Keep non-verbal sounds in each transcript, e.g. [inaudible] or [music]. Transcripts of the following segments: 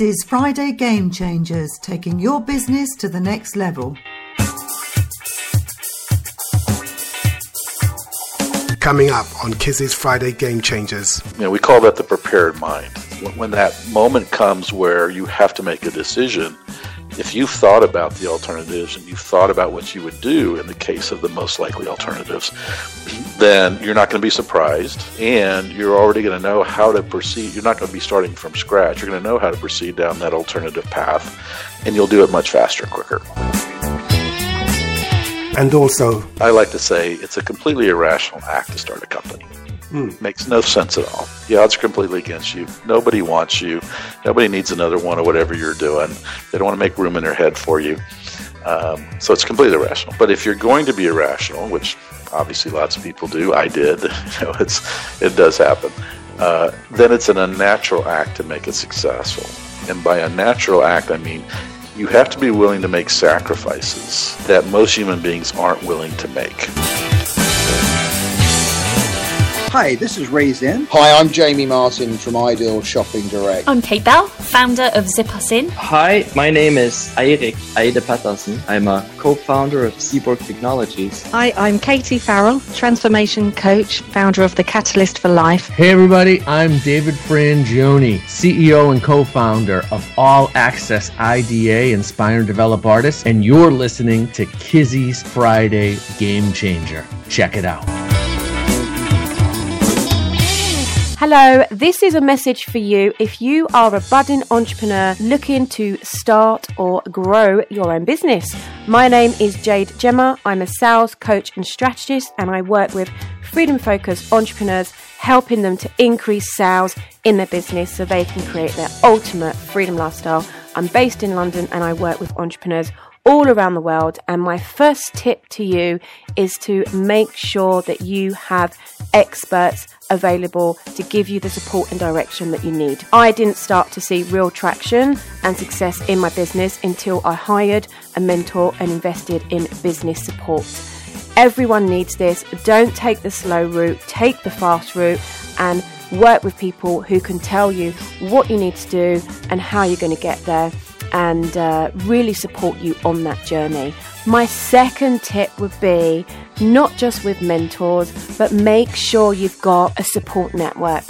Kizzi's Friday Game Changers, taking your business to the next level. Coming up on Kizzi's Friday Game Changers. You know, we call that the prepared mind. When that moment comes where you have to make a decision, if you've thought about the alternatives and you've thought about what you would do in the case of the most likely alternatives, then you're not going to be surprised and you're already going to know how to proceed. You're not going to be starting from scratch. You're going to know how to proceed down that alternative path and you'll do it much faster and quicker. And also, I like to say it's a completely irrational act to start a company. Mm. Makes no sense at all. The odds are completely against you. Nobody wants you. Nobody needs another one of whatever you're doing. They don't want to make room in their head for you. Um, so it's completely irrational. But if you're going to be irrational, which obviously lots of people do, I did. [laughs] You know, it's it does happen. Uh, then it's an unnatural act to make it successful. And by unnatural act, I mean you have to be willing to make sacrifices that most human beings aren't willing to make. Hi, this is Ray Zen. Hi, I'm Jamie Martin from Ideal Shopping Direct. I'm Kate Bell, founder of Zip Us In. Hi, my name is Eirik Eide Patterson. I'm a co-founder of Seaborg Technologies. Hi, I'm Katie Farrell, transformation coach, founder of The Catalyst for Life. Hey everybody, I'm David Frangioni, CEO and co-founder of All Access IDA, Inspire and Develop Artists, and you're listening to Kizzi's Friday Game Changer. Check it out. Hello, this is a message for you if you are a budding entrepreneur looking to start or grow your own business. My name is Jade Gemma. I'm a sales coach and strategist, and I work with freedom focused entrepreneurs, helping them to increase sales in their business so they can create their ultimate freedom lifestyle. I'm based in London and I work with entrepreneurs all around the world. And my first tip to you is to make sure that you have experts available to give you the support and direction that you need. I didn't start to see real traction and success in my business until I hired a mentor and invested in business support. Everyone needs this. Don't take the slow route, take the fast route and work with people who can tell you what you need to do and how you're going to get there and uh, really support you on that journey. My second tip would be not just with mentors, but make sure you've got a support network.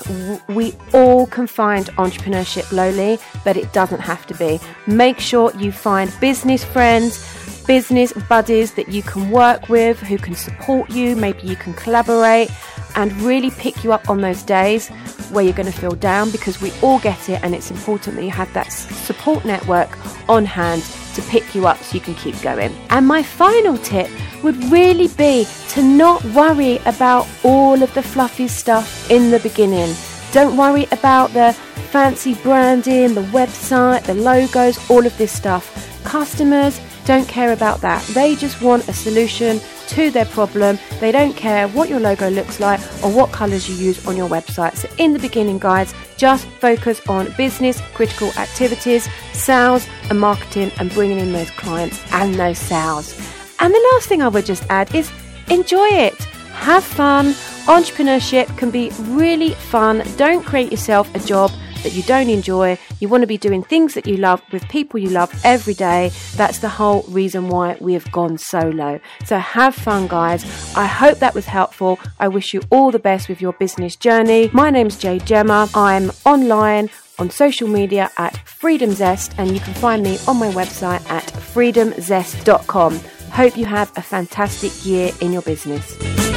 We all can find entrepreneurship lonely, but it doesn't have to be. Make sure you find business friends business buddies that you can work with who can support you. Maybe you can collaborate and really pick you up on those days where you're going to feel down because we all get it and it's important that you have that support network on hand to pick you up so you can keep going. And my final tip would really be to not worry about all of the fluffy stuff in the beginning. Don't worry about the fancy branding, the website, the logos, all of this stuff. Customers don't care about that. They just want a solution to their problem. They don't care what your logo looks like or what colors you use on your website. So, in the beginning, guys, just focus on business critical activities, sales, and marketing, and bringing in those clients and those sales. And the last thing I would just add is enjoy it. Have fun. Entrepreneurship can be really fun. Don't create yourself a job that you don't enjoy. You want to be doing things that you love with people you love every day. That's the whole reason why we have gone solo. So have fun, guys. I hope that was helpful. I wish you all the best with your business journey. My name's Jade Gemma. I'm online on social media at Freedom Zest, and you can find me on my website at freedomzest.com. Hope you have a fantastic year in your business.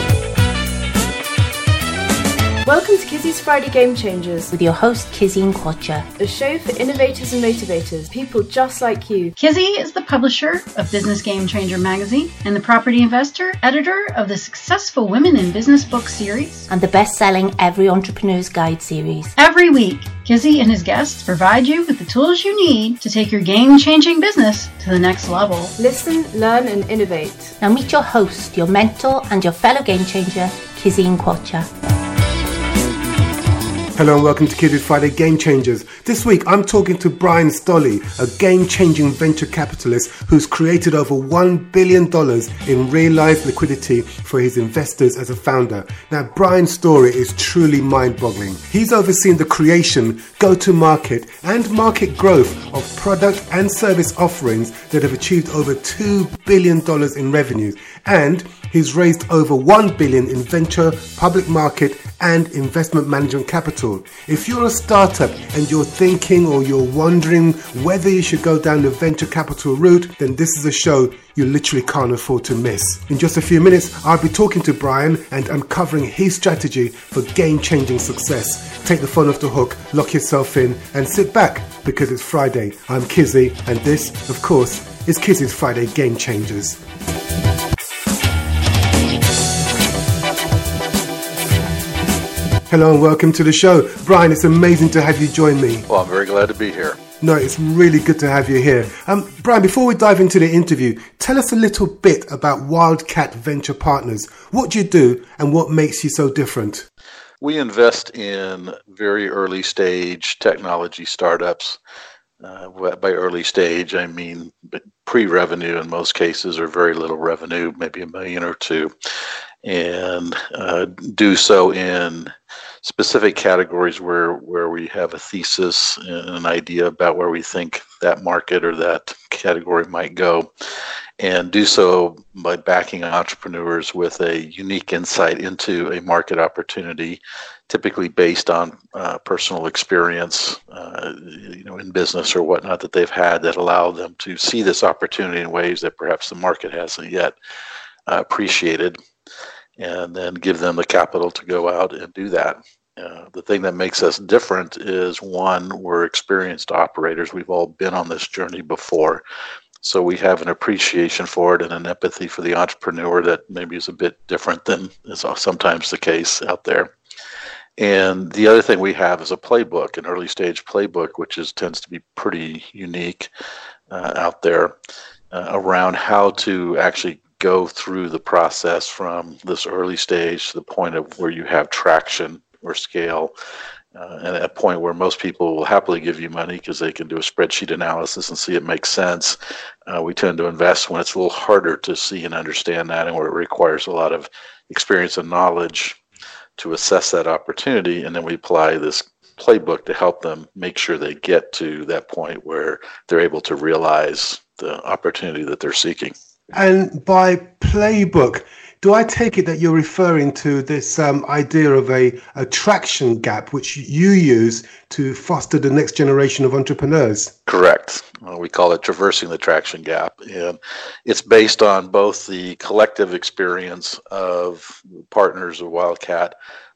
Welcome to Kizzi's Friday Game Changers with your host Kizzi Nkwocha, a show for innovators and motivators, people just like you. Kizzi is the publisher of Business Game Changer magazine and the property investor, editor of the successful Women in Business book series, and the best-selling Every Entrepreneur's Guide series. Every week, Kizzi and his guests provide you with the tools you need to take your game-changing business to the next level. Listen, learn, and innovate. Now meet your host, your mentor, and your fellow game changer, Kizzi Nkwocha. Hello and welcome to Kizzi's Friday Game Changers. This week, I'm talking to Bryan Stolle, a game changing venture capitalist who's created over $1 billion in realized liquidity for his investors as a founder. Now, Bryan's story is truly mind boggling. He's overseen the creation, go to market, and market growth of product and service offerings that have achieved over $2 billion in revenues. And he's raised over 1 billion in venture, public market, and investment management capital. If you're a startup and you're thinking or you're wondering whether you should go down the venture capital route, then this is a show you literally can't afford to miss. In just a few minutes, I'll be talking to Bryan and uncovering his strategy for game changing success. Take the phone off the hook, lock yourself in, and sit back because it's Friday. I'm Kizzi, and this, of course, is Kizzi's Friday Game Changers. Hello and welcome to the show. Bryan, it's amazing to have you join me. Well, I'm very glad to be here. No, it's really good to have you here. Um, Bryan, before we dive into the interview, tell us a little bit about Wildcat Venture Partners. What do you do and what makes you so different? We invest in very early stage technology startups. Uh, by early stage, I mean pre revenue in most cases, or very little revenue, maybe a million or two, and uh, do so in specific categories where where we have a thesis and an idea about where we think that market or that category might go and do so by backing entrepreneurs with a unique insight into a market opportunity typically based on uh, personal experience uh, you know in business or whatnot that they've had that allow them to see this opportunity in ways that perhaps the market hasn't yet uh, appreciated and then give them the capital to go out and do that. Uh, the thing that makes us different is one, we're experienced operators. We've all been on this journey before. So we have an appreciation for it and an empathy for the entrepreneur that maybe is a bit different than is sometimes the case out there. And the other thing we have is a playbook, an early stage playbook, which is tends to be pretty unique uh, out there uh, around how to actually go through the process from this early stage to the point of where you have traction or scale. Uh, and at a point where most people will happily give you money because they can do a spreadsheet analysis and see it makes sense. Uh, we tend to invest when it's a little harder to see and understand that, and where it requires a lot of experience and knowledge to assess that opportunity. And then we apply this playbook to help them make sure they get to that point where they're able to realize the opportunity that they're seeking. And by playbook, do I take it that you're referring to this um, idea of a attraction gap, which you use to foster the next generation of entrepreneurs? Correct. Well, we call it traversing the traction gap, and it's based on both the collective experience of partners of Wildcat,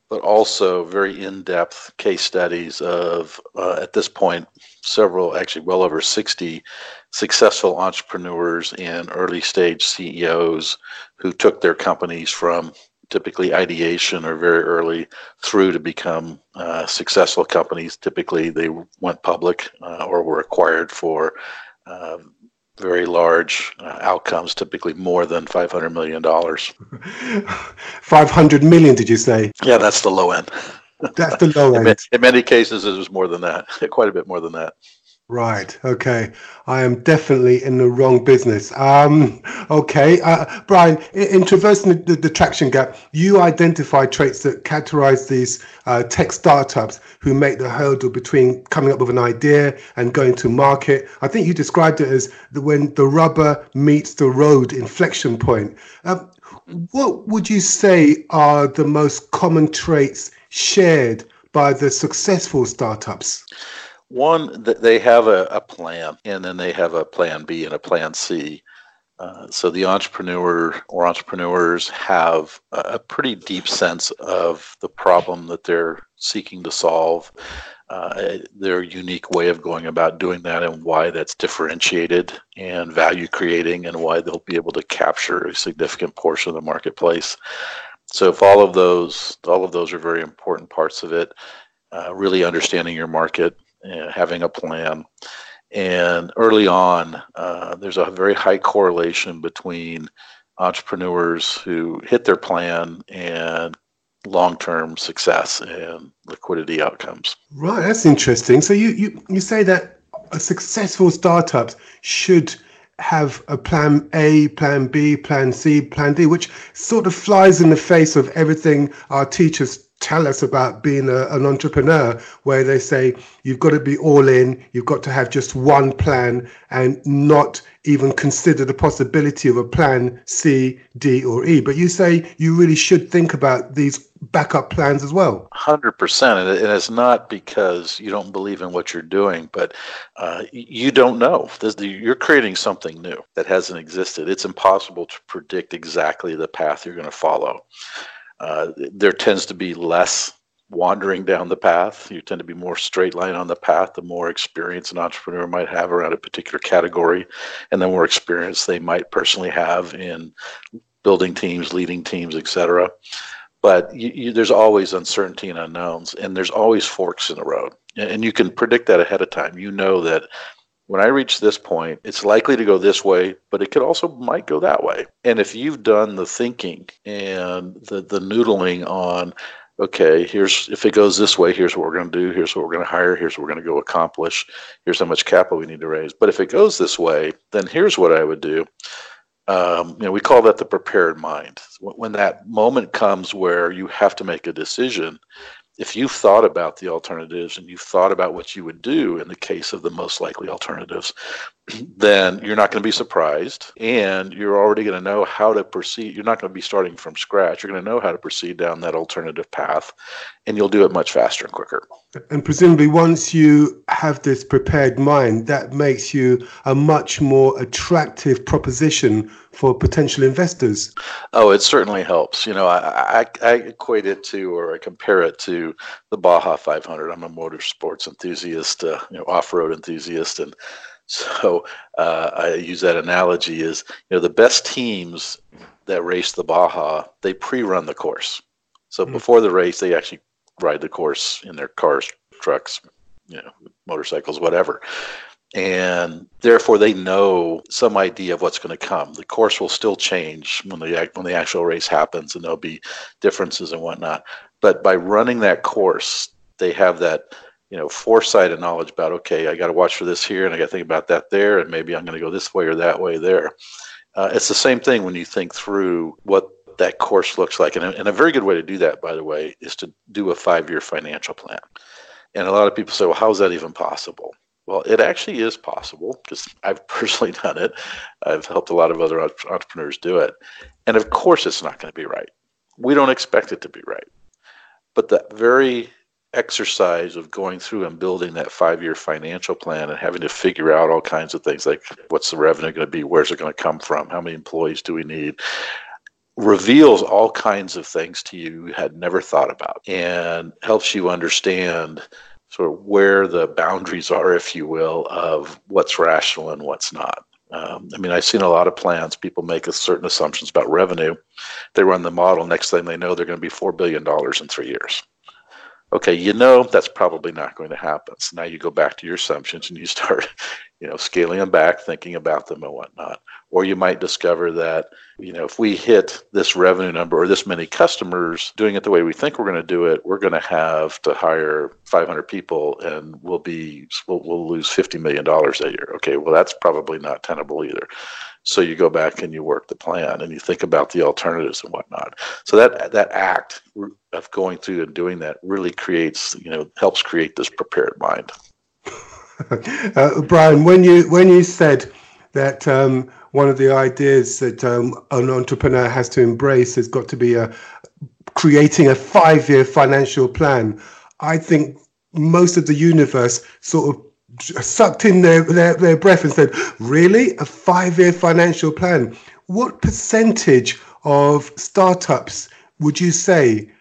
but also very in-depth case studies of, uh, at this point, several, actually well over 60 successful entrepreneurs and early stage CEOs who took their companies from typically ideation or very early through to become uh, successful companies. Typically, they went public uh, or were acquired for uh, very large uh, outcomes, typically more than $500 million. [laughs] 500 million, did you say? Yeah, that's the low end. That's the low [laughs] end. in, in many cases, it was more than that, [laughs] quite a bit more than that. Right. Okay. I am definitely in the wrong business. Um, okay. Uh, Bryan, in, in traversing the, the, the, traction gap, you identify traits that characterize these uh, tech startups who make the hurdle between coming up with an idea and going to market. I think you described it as the, when the rubber meets the road inflection point. Uh, what would you say are the most common traits shared by the successful startups? One, they have a, a, plan, and then they have a plan B and a plan C. Uh, so the entrepreneur or entrepreneurs have a, a, pretty deep sense of the problem that they're seeking to solve, uh, their unique way of going about doing that, and why that's differentiated and value creating, and why they'll be able to capture a significant portion of the marketplace. So if all of those, all of those are very important parts of it. Uh, really understanding your market, having a plan. And early on, uh, there's a very high correlation between entrepreneurs who hit their plan and long term success and liquidity outcomes. Right, that's interesting. So you, you, you say that successful startups should have a plan A, plan B, plan C, plan D, which sort of flies in the face of everything our teachers tell us about being a, an entrepreneur, where they say you've got to be all in, you've got to have just one plan and not even consider the possibility of a plan C, D, or E. But you say you really should think about these backup plans as well. 100%. And it's not because you don't believe in what you're doing, but uh, you don't know. You're creating something new that hasn't existed. It's impossible to predict exactly the path you're going to follow. Uh, there tends to be less wandering down the path. You tend to be more straight line on the path the more experience an entrepreneur might have around a particular category, and the more experience they might personally have in building teams, leading teams, etc. But you, you, there's always uncertainty and unknowns, and there's always forks in the road, and you can predict that ahead of time. You know that when I reach this point, it's likely to go this way, but it could also might go that way. And if you've done the thinking and the, the noodling on, okay, here's if it goes this way, here's what we're going to do, here's what we're going to hire, here's what we're going to go accomplish, here's how much capital we need to raise. But if it goes this way, then here's what I would do. Um, you know, we call that the prepared mind. When that moment comes where you have to make a decision, if you've thought about the alternatives and you've thought about what you would do in the case of the most likely alternatives, then you're not going to be surprised and you're already going to know how to proceed. You're not going to be starting from scratch. You're going to know how to proceed down that alternative path and you'll do it much faster and quicker. And presumably, once you have this prepared mind, that makes you a much more attractive proposition for potential investors. Oh, it certainly helps. You know, I, I, I equate it to or I compare it to the Baja 500. I'm a motorsports enthusiast, uh, you know, off-road enthusiast, and so uh, I use that analogy is you know the best teams that race the Baja they pre-run the course. So mm-hmm. before the race, they actually ride the course in their cars, trucks, you know, motorcycles, whatever. And therefore, they know some idea of what's going to come. The course will still change when the when the actual race happens, and there'll be differences and whatnot. But by running that course, they have that you know foresight and knowledge about okay, I got to watch for this here, and I got to think about that there, and maybe I'm going to go this way or that way there. Uh, it's the same thing when you think through what that course looks like. And a, and a very good way to do that, by the way, is to do a five year financial plan. And a lot of people say, well, how is that even possible? Well, it actually is possible because I've [laughs] personally done it. I've helped a lot of other entrepreneurs do it. And of course, it's not going to be right. We don't expect it to be right. But that very exercise of going through and building that five year financial plan and having to figure out all kinds of things like what's the revenue going to be, where's it going to come from, how many employees do we need, reveals all kinds of things to you you had never thought about and helps you understand sort of where the boundaries are, if you will, of what's rational and what's not. Um, I mean, I've seen a lot of plans. People make certain assumptions about revenue. They run the model. Next thing they know, they're going to be $4 billion in three years. Okay, you know that's probably not going to happen. So now you go back to your assumptions and you [laughs] start, you know, scaling them back, thinking about them and whatnot. Or you might discover that, you know, if we hit this revenue number or this many customers doing it the way we think we're going to do it, we're going to have to hire 500 people and we'll be, we'll, we'll lose $50 million a year. Okay, well, that's probably not tenable either. So you go back and you work the plan and you think about the alternatives and whatnot. So that that act of going through and doing that really creates, you know, helps create this prepared mind. [laughs] uh, Bryan, when you when you said that um, one of the ideas that um, an entrepreneur has to embrace has got to be a creating a five-year financial plan. I think most of the universe sort of sucked in their, their, their breath and said, Really? A five year financial plan? What percentage of startups would you say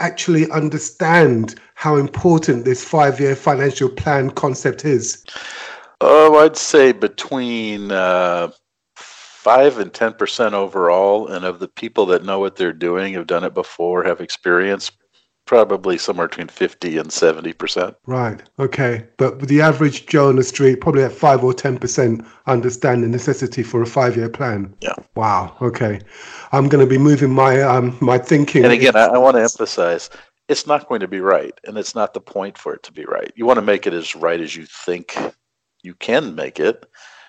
actually understand how important this five year financial plan concept is? Oh, I'd say between uh, five and ten percent overall, and of the people that know what they're doing, have done it before, have experience, probably somewhere between 50 and 70%. Right. Okay. But the average Joe on the street probably at 5 or 10% understand the necessity for a 5-year plan. Yeah. Wow. Okay. I'm going to be moving my um my thinking. And again, I, I want to emphasize it's not going to be right and it's not the point for it to be right. You want to make it as right as you think you can make it.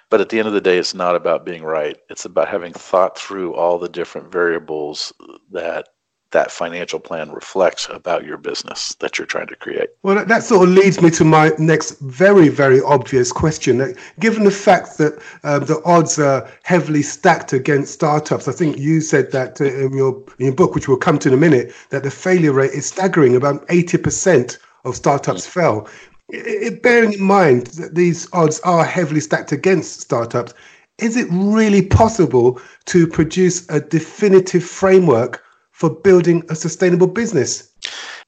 But at the end of the day, it's not about being right. It's about having thought through all the different variables that that financial plan reflects about your business that you're trying to create. Well, that, sort of leads me to my next very, very obvious question. Given the fact that uh, the odds are heavily stacked against startups, I think you said that uh, in your in your book, which we'll come to in a minute, that the failure rate is staggering. About eighty percent of startups mm-hmm. fail. It, bearing in mind that these odds are heavily stacked against startups, is it really possible to produce a definitive framework for building a sustainable business?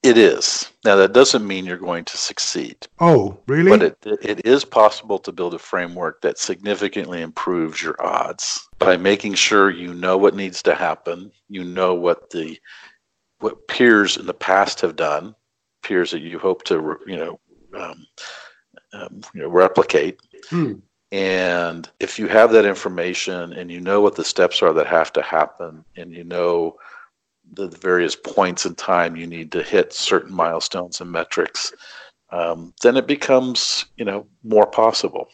It is. Now, that doesn't mean you're going to succeed. Oh, really? But it, it is possible to build a framework that significantly improves your odds by making sure you know what needs to happen, you know what the what peers in the past have done, peers that you hope to you know um, um, you know, replicate. Hmm. And if you have that information and you know what the steps are that have to happen, and you know the various points in time you need to hit certain milestones and metrics, um, then it becomes you know more possible.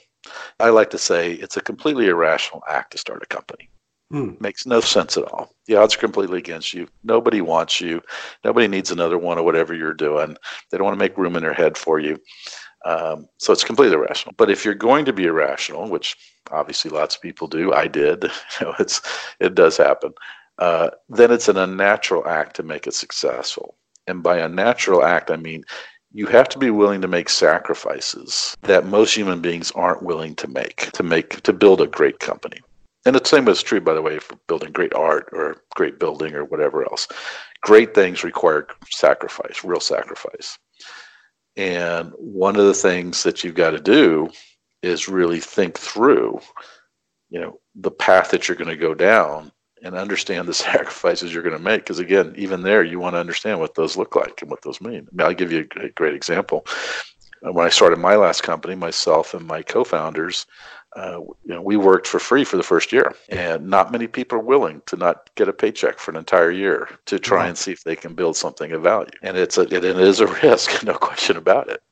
I like to say it's a completely irrational act to start a company. Hmm. Makes no sense at all. The odds are completely against you. Nobody wants you. Nobody needs another one of whatever you're doing. They don't want to make room in their head for you. Um, so it's completely irrational. But if you're going to be irrational, which obviously lots of people do, I did. [laughs] You know, it's it does happen. Uh, then it's an unnatural act to make it successful. And by unnatural act, I mean you have to be willing to make sacrifices that most human beings aren't willing to make to make to build a great company. And the same is true, by the way, for building great art or great building or whatever else. Great things require sacrifice, real sacrifice. And one of the things that you've got to do is really think through, you know, the path that you're going to go down and understand the [laughs] sacrifices you're going to make. Because again, even there, you want to understand what those look like and what those mean. I mean, I'll give you a great example. Uh, when I started my last company, myself and my co-founders, uh, you know, we worked for free for the first year, and not many people are willing to not get a paycheck for an entire year to try wow. and see if they can build something of value. And it's a, it, it is a [laughs] risk, no question about it.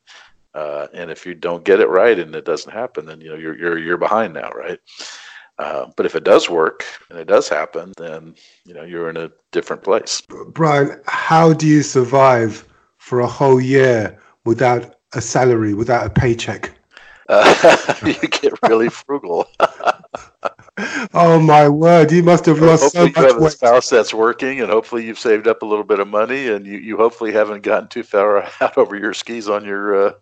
Uh, and if you don't get it right and it doesn't happen, then you know you're you're you're behind now, right? Uh, but if it does work and it does happen, then you know you're in a different place. Bryan, how do you survive for a whole year without a salary, without a paycheck? Uh, [laughs] you get really frugal. [laughs] oh my word! You must have lost hopefully so much you have a spouse that's working, and hopefully you've saved up a little bit of money, and you, you hopefully haven't gotten too far [laughs] out over your skis on your uh,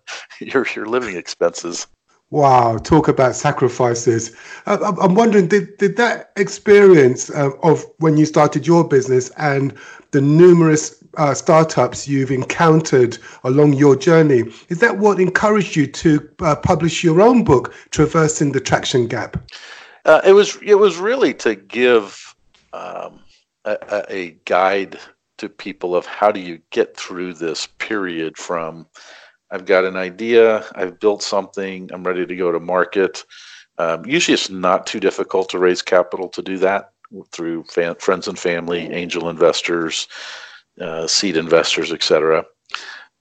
your your living expenses. Wow, talk about sacrifices. Uh, I'm wondering, did, did that experience uh, of when you started your business and the numerous uh, startups you've encountered along your journey, is that what encouraged you to uh, publish your own book, Traversing the Traction Gap? Uh, it was it was really to give um, a, a guide to people of how do you get through this period from I've got an idea, I've built something, I'm ready to go to market. Um, usually, it's not too difficult to raise capital to do that through fan, friends and family, angel investors, uh, seed investors, etc.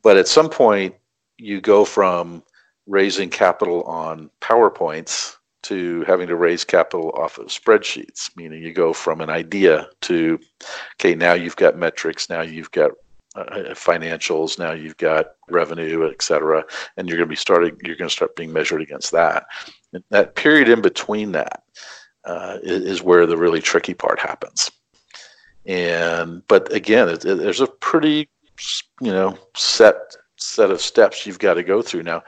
But at some point, you go from raising capital on PowerPoints to having to raise capital off of spreadsheets, meaning you go from an idea to, okay, now you've got metrics, now you've got uh, financials. Now you've got revenue, et cetera, and you're going to be starting. You're going to start being measured against that. And that period in between that uh, is, is where the really tricky part happens. And but again, it, it, there's a pretty you know set set of steps you've got to go through now.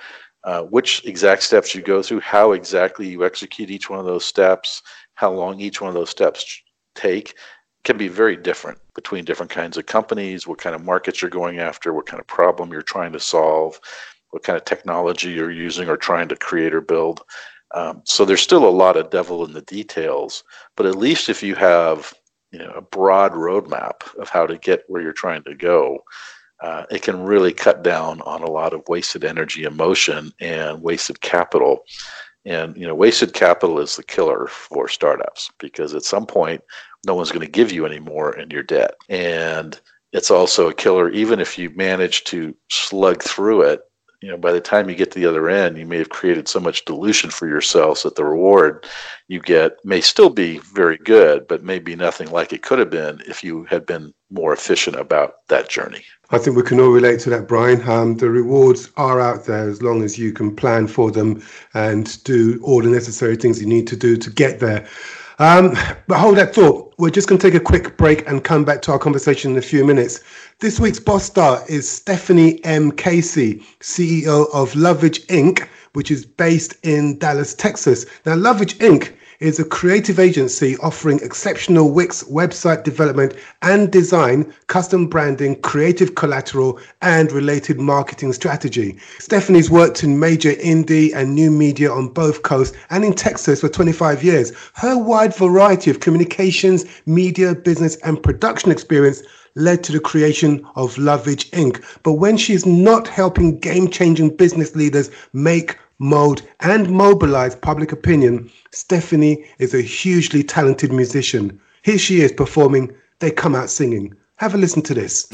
Uh, which exact steps you go through, how exactly you execute each one of those steps, how long each one of those steps take, can be very different between different kinds of companies, what kind of markets you're going after, what kind of problem you're trying to solve, what kind of technology you're using or trying to create or build. Um, so there's still a lot of devil in the details, but at least if you have you know a broad roadmap of how to get where you're trying to go, uh, it can really cut down on a lot of wasted energy, emotion, and wasted capital. And you know, wasted capital is the killer for startups because at some point, no one's going to give you any more in your debt, and it's also a killer even if you manage to slug through it you know, by the time you get to the other end, you may have created so much dilution for yourselves that the reward you get may still be very good, but may be nothing like it could have been if you had been more efficient about that journey. I think we can all relate to that, Bryan. Um, the rewards are out there as long as you can plan for them and do all the necessary things you need to do to get there. Um, but hold that thought. We're just going to take a quick break and come back to our conversation in a few minutes. This week's boss star is Stephanie M. Casey, CEO of Loveridge Inc., which is based in Dallas, Texas. Now, Loveridge Inc. is a creative agency offering exceptional Wix website development and design, custom branding, creative collateral, and related marketing strategy. Stephanie's worked in major indie and new media on both coasts and in Texas for 25 years. Her wide variety of communications, media, business, and production experience led to the creation of Loveridge Inc. But when she's not helping game changing business leaders make, mold, and mobilize public opinion, Stephanie is a hugely talented musician. Here she is performing They Come Out Singing. Have a listen to this.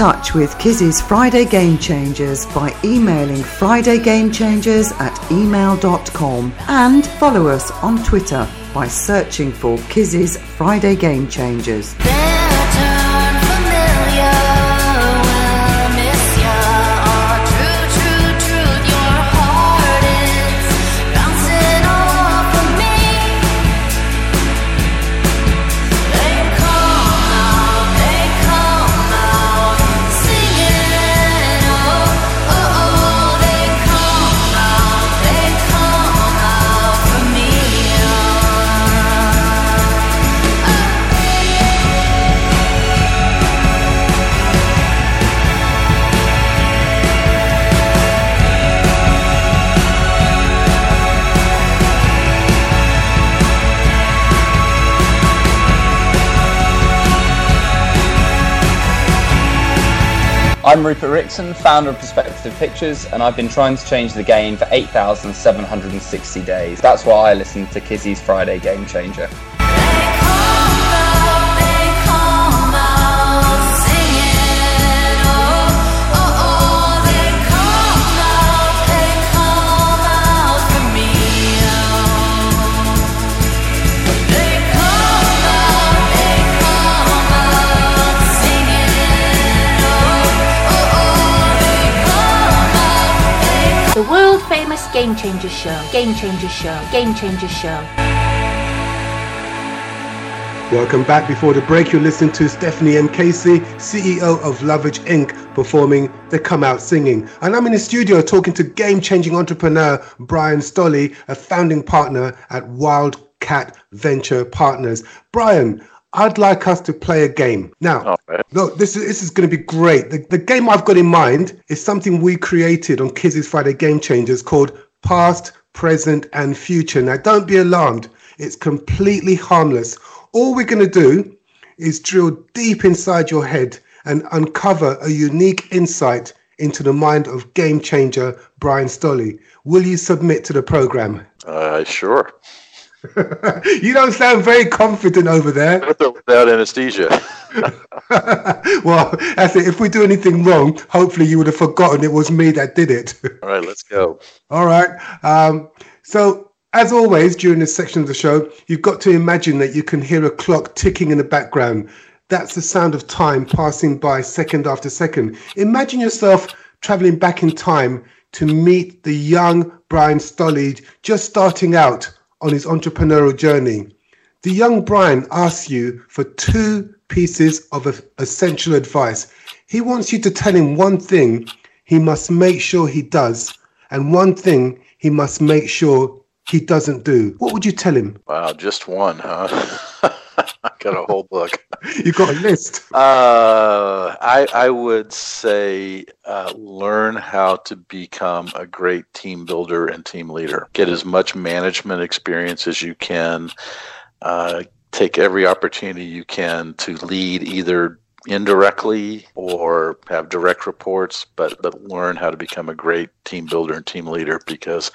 Touch with Kizzi's Friday Game Changers by emailing FridayGameChangers at email.com and follow us on Twitter by searching for Kizzi's Friday Game Changers. I'm Rupert Rickson, founder of Perspective Pictures, and I've been trying to change the game for 8,760 days. That's why I listen to Kizzi's Friday Game Changer. Famous Game Changers Show. Game Changers Show. Game Changers Show. Welcome back. Before the break, you're listening to Stephanie M. Casey, CEO of Loveridge Inc., performing the Come Out Singing. And I'm in the studio talking to game changing entrepreneur Bryan Stolle, a founding partner at Wildcat Venture Partners. Bryan, I'd like us to play a game. Now, right. look, this is, this is going to be great. The, the game I've got in mind is something we created on Kizzi's Friday Game Changers called Past, Present, and Future. Now, don't be alarmed. It's completely harmless. All we're going to do is drill deep inside your head and uncover a unique insight into the mind of game changer Bryan Stolle. Will you submit to the program? Uh, sure. [laughs] you don't sound very confident over there. Without anesthesia. [laughs] well, that's it. If we do anything wrong, hopefully you would have forgotten it was me that did it. All right, let's go. All right. Um, so, as always, during this section of the show, you've got to imagine that you can hear a clock ticking in the background. That's the sound of time passing by second after second. Imagine yourself traveling back in time to meet the young Bryan Stolle just starting out on his entrepreneurial journey. The young Bryan asks you for two pieces of essential advice. He wants you to tell him one thing he must make sure he does, and one thing he must make sure he doesn't do. What would you tell him? Wow, just one, huh? [laughs] I [laughs] got a whole book. [laughs] you got a list. Uh, I I would say uh, learn how to become a great team builder and team leader. Get as much management experience as you can. Uh, take every opportunity you can to lead either indirectly or have direct reports, but but learn how to become a great team builder and team leader because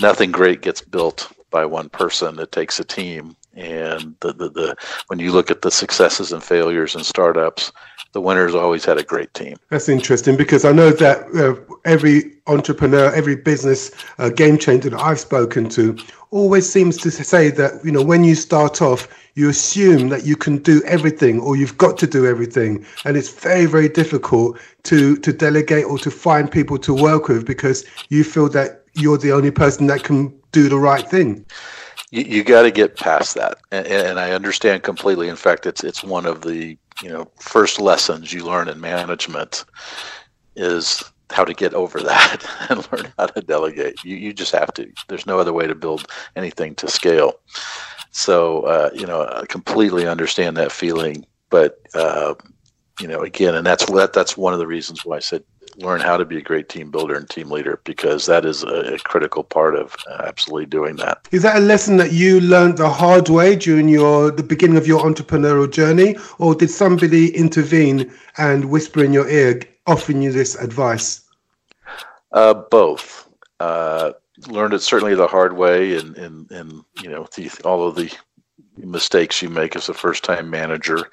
nothing great gets built by one person. It takes a team, and the, the, the when you look at the successes and failures and startups, the winners always had a great team. That's interesting because I know that uh, every entrepreneur, every business uh, game changer that I've spoken to always seems to say that you know when you start off you assume that you can do everything or you've got to do everything and it's very very difficult to to delegate or to find people to work with because you feel that you're the only person that can do the right thing you, you got to get past that and, and i understand completely in fact it's it's one of the you know first lessons you learn in management is how to get over that [laughs] and learn how to delegate. You you just have to. There's no other way to build anything to scale. So uh, you know, I completely understand that feeling, but uh, you know, again, and that's that that's one of the reasons why I said learn how to be a great team builder and team leader because that is a, a critical part of absolutely doing that. Is that a lesson that you learned the hard way during your the beginning of your entrepreneurial journey, or did somebody intervene and whisper in your ear, offering you this advice? Uh, both. Uh, learned it certainly the hard way, and and and you know the, all of the mistakes you make as a first time manager.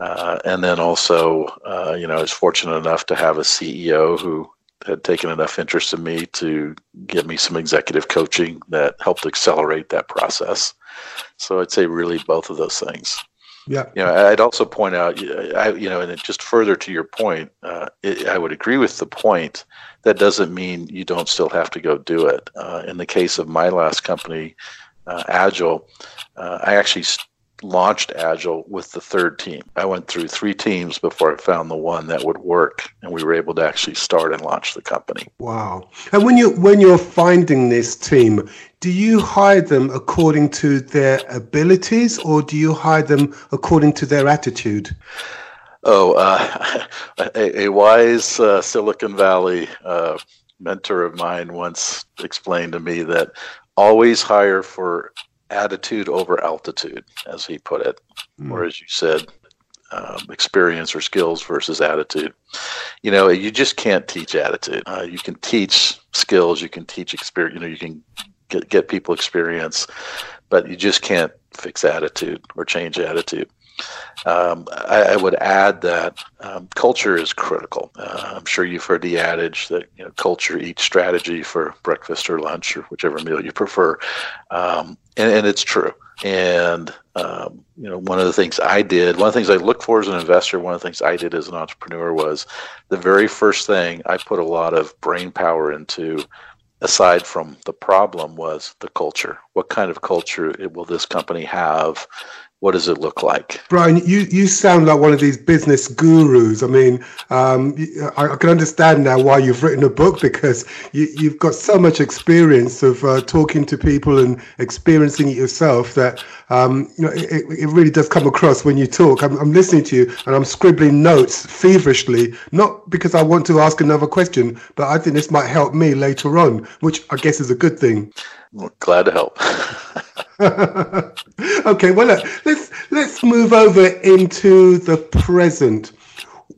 Uh, and then also, uh, you know, I was fortunate enough to have a CEO who had taken enough interest in me to give me some executive coaching that helped accelerate that process. So I'd say really both of those things. Yeah. You know, I'd also point out, I, you know, and just further to your point, uh, it, I would agree with the point. That doesn't mean you don't still have to go do it. Uh, in the case of my last company, uh, Agile, uh, I actually launched Agile with the third team. I went through three teams before I found the one that would work, and we were able to actually start and launch the company. Wow! And when you when you're finding this team, do you hire them according to their abilities, or do you hire them according to their attitude? Oh, uh, [laughs] a, a, wise uh, Silicon Valley uh, mentor of mine once explained to me that always hire for attitude over altitude, as he put it, mm. or as you said, um, experience or skills versus attitude. You know, you just can't teach attitude. Uh, you can teach skills, you can teach experience. You know, you can get get people experience, but you just can't fix attitude or change attitude. Um, I, I, would add that um, culture is critical. Uh, I'm sure you've heard the adage that you know, culture eats strategy for breakfast or lunch or whichever meal you prefer, um, and, and, it's true. And um, you know, one of the things I did, one of the things I looked for as an investor, one of the things I did as an entrepreneur was the very first thing I put a lot of brain power into aside from the problem was the culture. What kind of culture will this company have? What does it look like? Bryan, you, you sound like one of these business gurus. I mean, um, I, I, can understand now why you've written a book because you, have got so much experience of uh, talking to people and experiencing it yourself that um, you know, it, it, really does come across when you talk. I'm, I'm, listening to you and I'm scribbling notes feverishly, not because I want to ask another question, but I think this might help me later on, which I guess is a good thing. Well, glad to help. [laughs] [laughs] okay, well, look, let's let's move over into the present.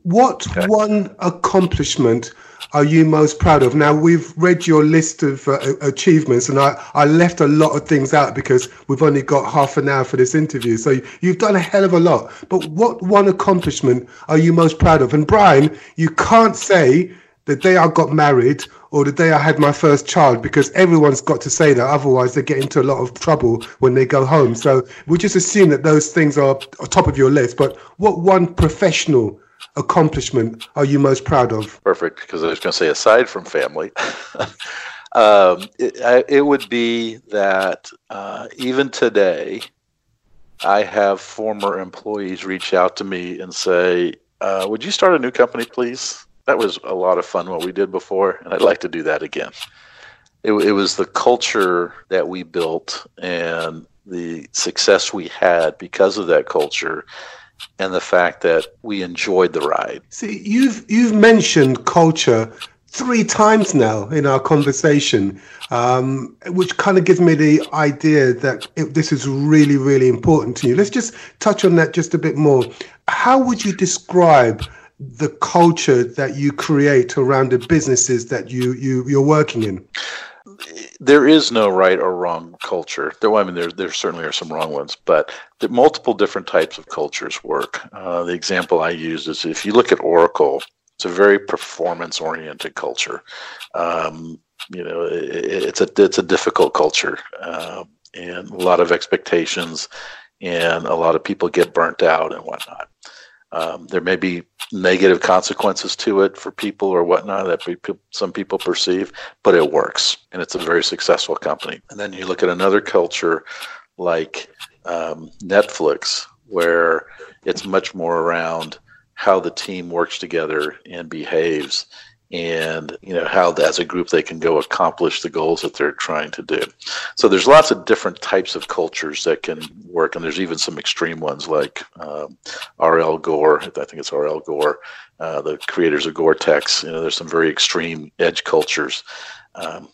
What okay. one accomplishment are you most proud of? Now, we've read your list of uh, achievements, and I, I left a lot of things out because we've only got half an hour for this interview. So you've done a hell of a lot. But what one accomplishment are you most proud of? And Bryan, you can't say the day I got married or the day I had my first child because everyone's got to say that. Otherwise, they get into a lot of trouble when they go home. So we'll just assume that those things are top of your list. But what one professional accomplishment are you most proud of? Perfect, because I was going to say, aside from family, [laughs] um, it, it, would be that uh, even today, I have former employees reach out to me and say, uh, "Would you start a new company, please?" That was a lot of fun what we did before, and I'd like to do that again. It, it was the culture that we built and the success we had because of that culture and the fact that we enjoyed the ride. See, you've you've mentioned culture three times now in our conversation, um, which kind of gives me the idea that it, this is really, really important to you. Let's just touch on that just a bit more. How would you describe the culture that you create around the businesses that you, you you're working in? there is no right or wrong culture. There, I mean, there there certainly are some wrong ones, but the multiple different types of cultures work. Uh, the example I used is if you look at Oracle, it's a very performance oriented culture. Um, you know, it, it's a it's a difficult culture, uh, and a lot of expectations, and a lot of people get burnt out and whatnot. Um, there may be negative consequences to it for people or whatnot that some people perceive, but it works and it's a very successful company. And then you look at another culture like um, Netflix, where it's much more around how the team works together and behaves and you know how as a group they can go accomplish the goals that they're trying to do. So there's lots of different types of cultures that can work and there's even some extreme ones like um, rl gore i think it's rl gore uh, the creators of gore-tex. You know there's some very extreme edge cultures. Um,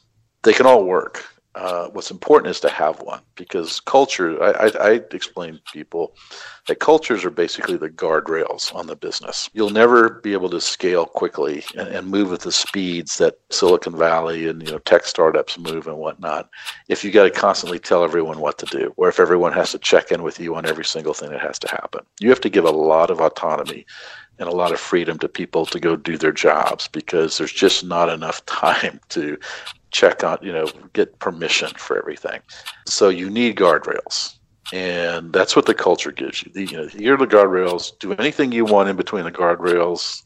they can all work uh, what's important is to have one because culture I, I, I, explain to people that cultures are basically the guardrails on the business. You'll never be able to scale quickly and, and, move at the speeds that silicon valley and you know tech startups move and whatnot if you got to constantly tell everyone what to do or if everyone has to check in with you on every single thing that has to happen. You have to give a lot of autonomy and a lot of freedom to people to go do their jobs because there's just not enough [laughs] time to check on, you know, get permission for everything. So you need guardrails. And that's what the culture gives you. The, you know, here are the guardrails. Do anything you want in between the guardrails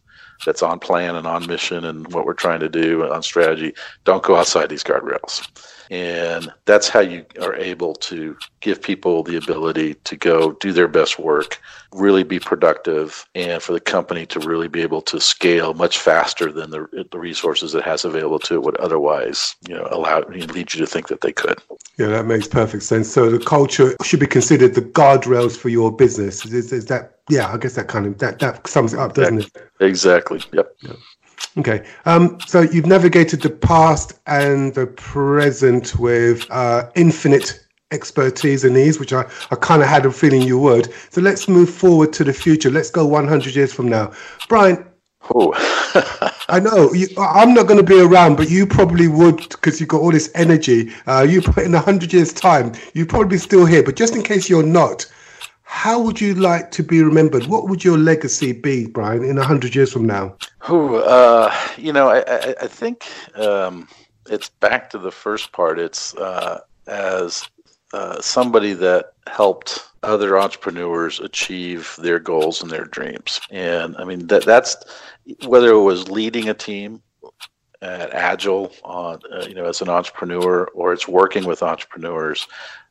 that's on plan and on mission and what we're trying to do on strategy. Don't go outside these guardrails. And that's how you are able to give people the ability to go do their best work, really be productive, and for the company to really be able to scale much faster than the, the resources it has available to it would otherwise, you know, allow lead you to think that they could. Yeah, that makes perfect sense. So the culture should be considered the guardrails for your business. Is, is that? Yeah, I guess that kind of that that sums it up, doesn't it? Exactly. Yep. Yeah. Okay. Um, so you've navigated the past and the present with uh, infinite expertise and ease, which I, I kind of had a feeling you would. So let's move forward to the future. Let's go 100 years from now. Bryan. Oh. I know. You, I'm not going to be around, but you probably would because you've got all this energy. Uh, you put in 100 years' time, you're probably still here. But just in case you're not, how would you like to be remembered? What would your legacy be, Bryan, in 100 years from now? Oh, uh, you know, I, I, I think um, it's back to the first part. It's uh, as uh, somebody that helped other entrepreneurs achieve their goals and their dreams. And I mean, that that's whether it was leading a team at Agile, on, uh, you know, as an entrepreneur, or it's working with entrepreneurs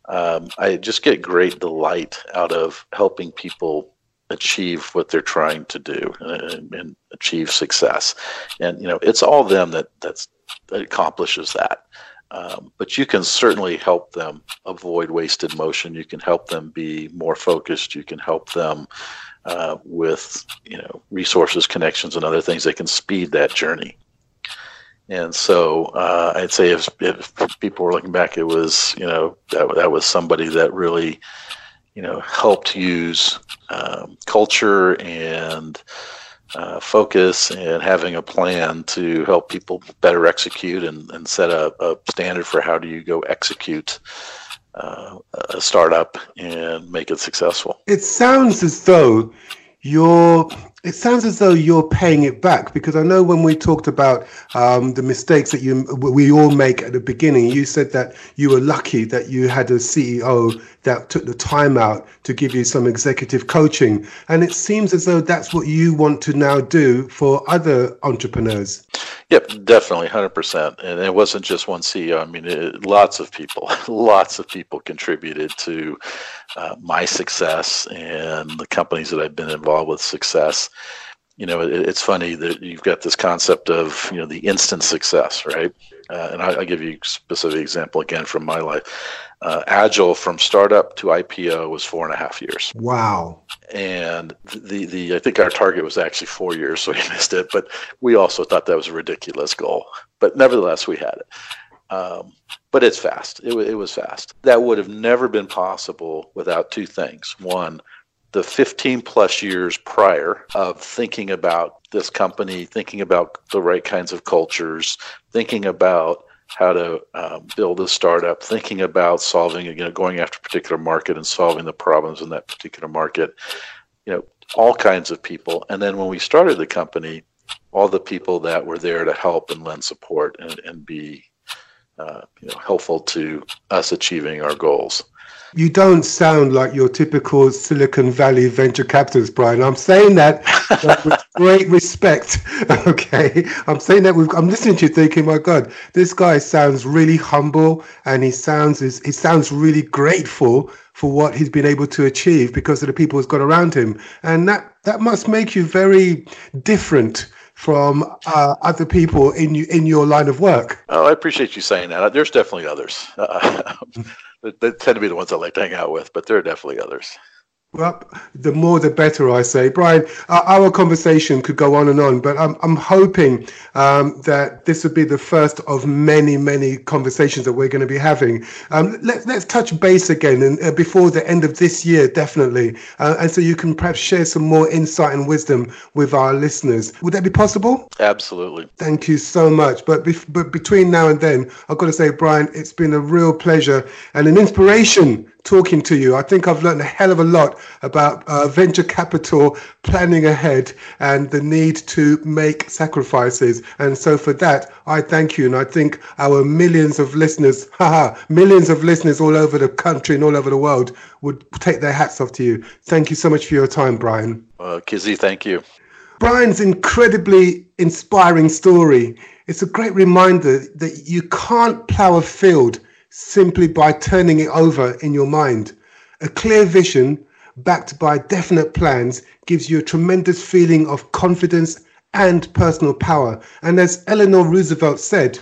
um, I just get great delight out of helping people achieve what they're trying to do and, and achieve success. And you know, it's all them that that's that accomplishes that. Um, but you can certainly help them avoid wasted motion. You can help them be more focused. You can help them uh, with you know resources, connections, and other things that can speed that journey. And so uh, I'd say if, if people were looking back, it was you know that that was somebody that really you know helped use um, culture and uh, focus and having a plan to help people better execute and, and set a, a standard for how do you go execute uh, a startup and make it successful. It sounds as though you're it sounds as though you're paying it back because I know when we talked about um, the mistakes that you we all make at the beginning, you said that you were lucky that you had a CEO that took the time out to give you some executive coaching, and it seems as though that's what you want to now do for other entrepreneurs. Yep, definitely, hundred percent. And it wasn't just one CEO. I mean, it, lots of people, [laughs] lots of people contributed to uh, my success and the companies that I've been involved with success you know, it, it's funny that you've got this concept of, you know, the instant success, right? Uh, and I, will give you a specific example again from my life. Uh, Agile from startup to IPO was four and a half years. Wow. And the, the I think our target was actually four years, so [laughs] we missed it. But we also thought that was a ridiculous goal. But nevertheless, we had it. Um, but it's fast. It, it was fast. That would have never been possible without two things. One, the 15 plus years prior of thinking about this company, thinking about the right kinds of cultures, thinking about how to um, build a startup, thinking about solving, you know, going after a particular market and solving the problems in that particular market, you know, all kinds of people. And then when we started the company, all the people that were there to help and lend support and, and be, uh, you know, helpful to us achieving our goals you don't sound like your typical Silicon Valley venture capitalist, Bryan. I'm saying that with [laughs] great respect. [laughs] Okay, I'm saying that with, I'm listening to you, thinking, my God, this guy sounds really humble, and he sounds he sounds really grateful for what he's been able to achieve because of the people he's got around him, and that that must make you very different from uh, other people in you, in your line of work. Oh, I appreciate you saying that. There's definitely others. [laughs] Uh, they tend to be the ones I like to hang out with, but there are definitely others. Well, the more the better, I say. Bryan, our conversation could go on and on, but I'm, I'm hoping um, that this would be the first of many, many conversations that we're going to be having. Um, let, us touch base again and uh, before the end of this year, definitely. Uh, and so you can perhaps share some more insight and wisdom with our listeners. Would that be possible? Absolutely. Thank you so much. But, bef- but between now and then, I've got to say, Bryan, it's been a real pleasure and an inspiration talking to you. I think I've learned a hell of a lot about uh, venture capital, planning ahead, and the need to make sacrifices. And so for that, I thank you. And I think our millions of listeners, [laughs] haha, millions of listeners all over the country and all over the world would take their hats off to you. Thank you so much for your time, Bryan. Uh, Kizzi, thank you. Bryan's incredibly inspiring story. It's a great reminder that you can't plow a field simply by turning it over in your mind. A clear vision backed by definite plans gives you a tremendous feeling of confidence and personal power. And as Eleanor Roosevelt said,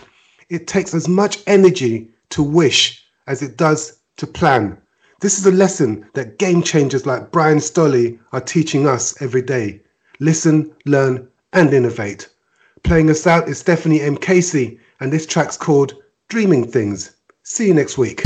it takes as much energy to wish as it does to plan. This is a lesson that game changers like Bryan Stolle are teaching us every day. Listen, learn, and innovate. Playing us out is Stephanie M. Casey, and this track's called Dreaming Things. See you next week.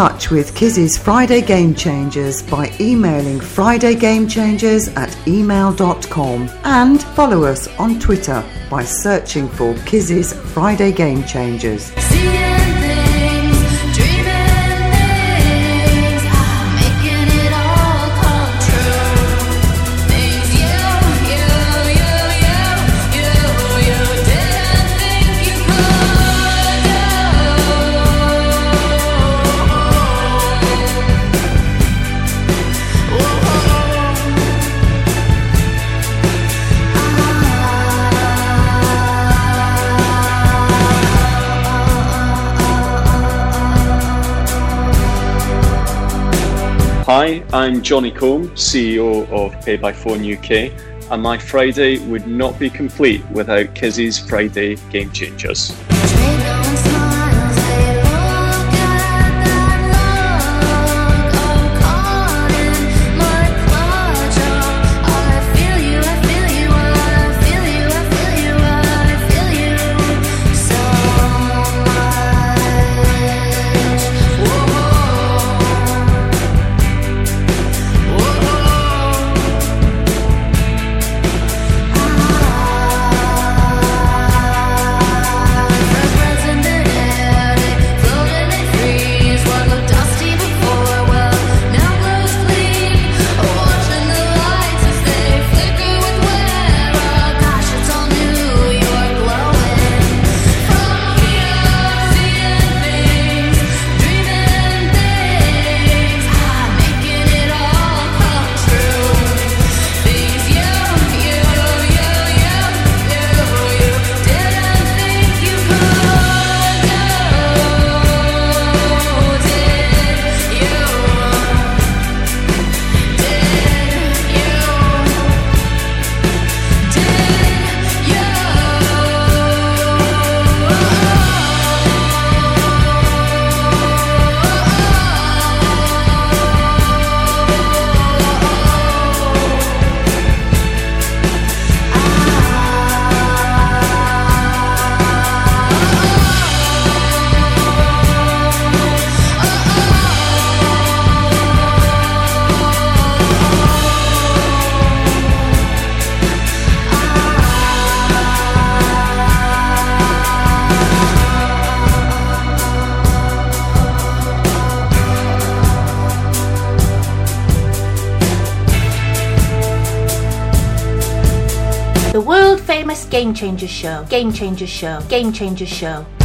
Touch with Kizzi's Friday Game Changers by emailing FridayGameChangers at email.com and follow us on Twitter by searching for Kizzi's Friday Game Changers. Hi, I'm Johnny Combe, CEO of Pay by Phone UK, and my Friday would not be complete without Kizzi's Friday Game Changers. Changers Show. Game Changers Show. Game Changers Show.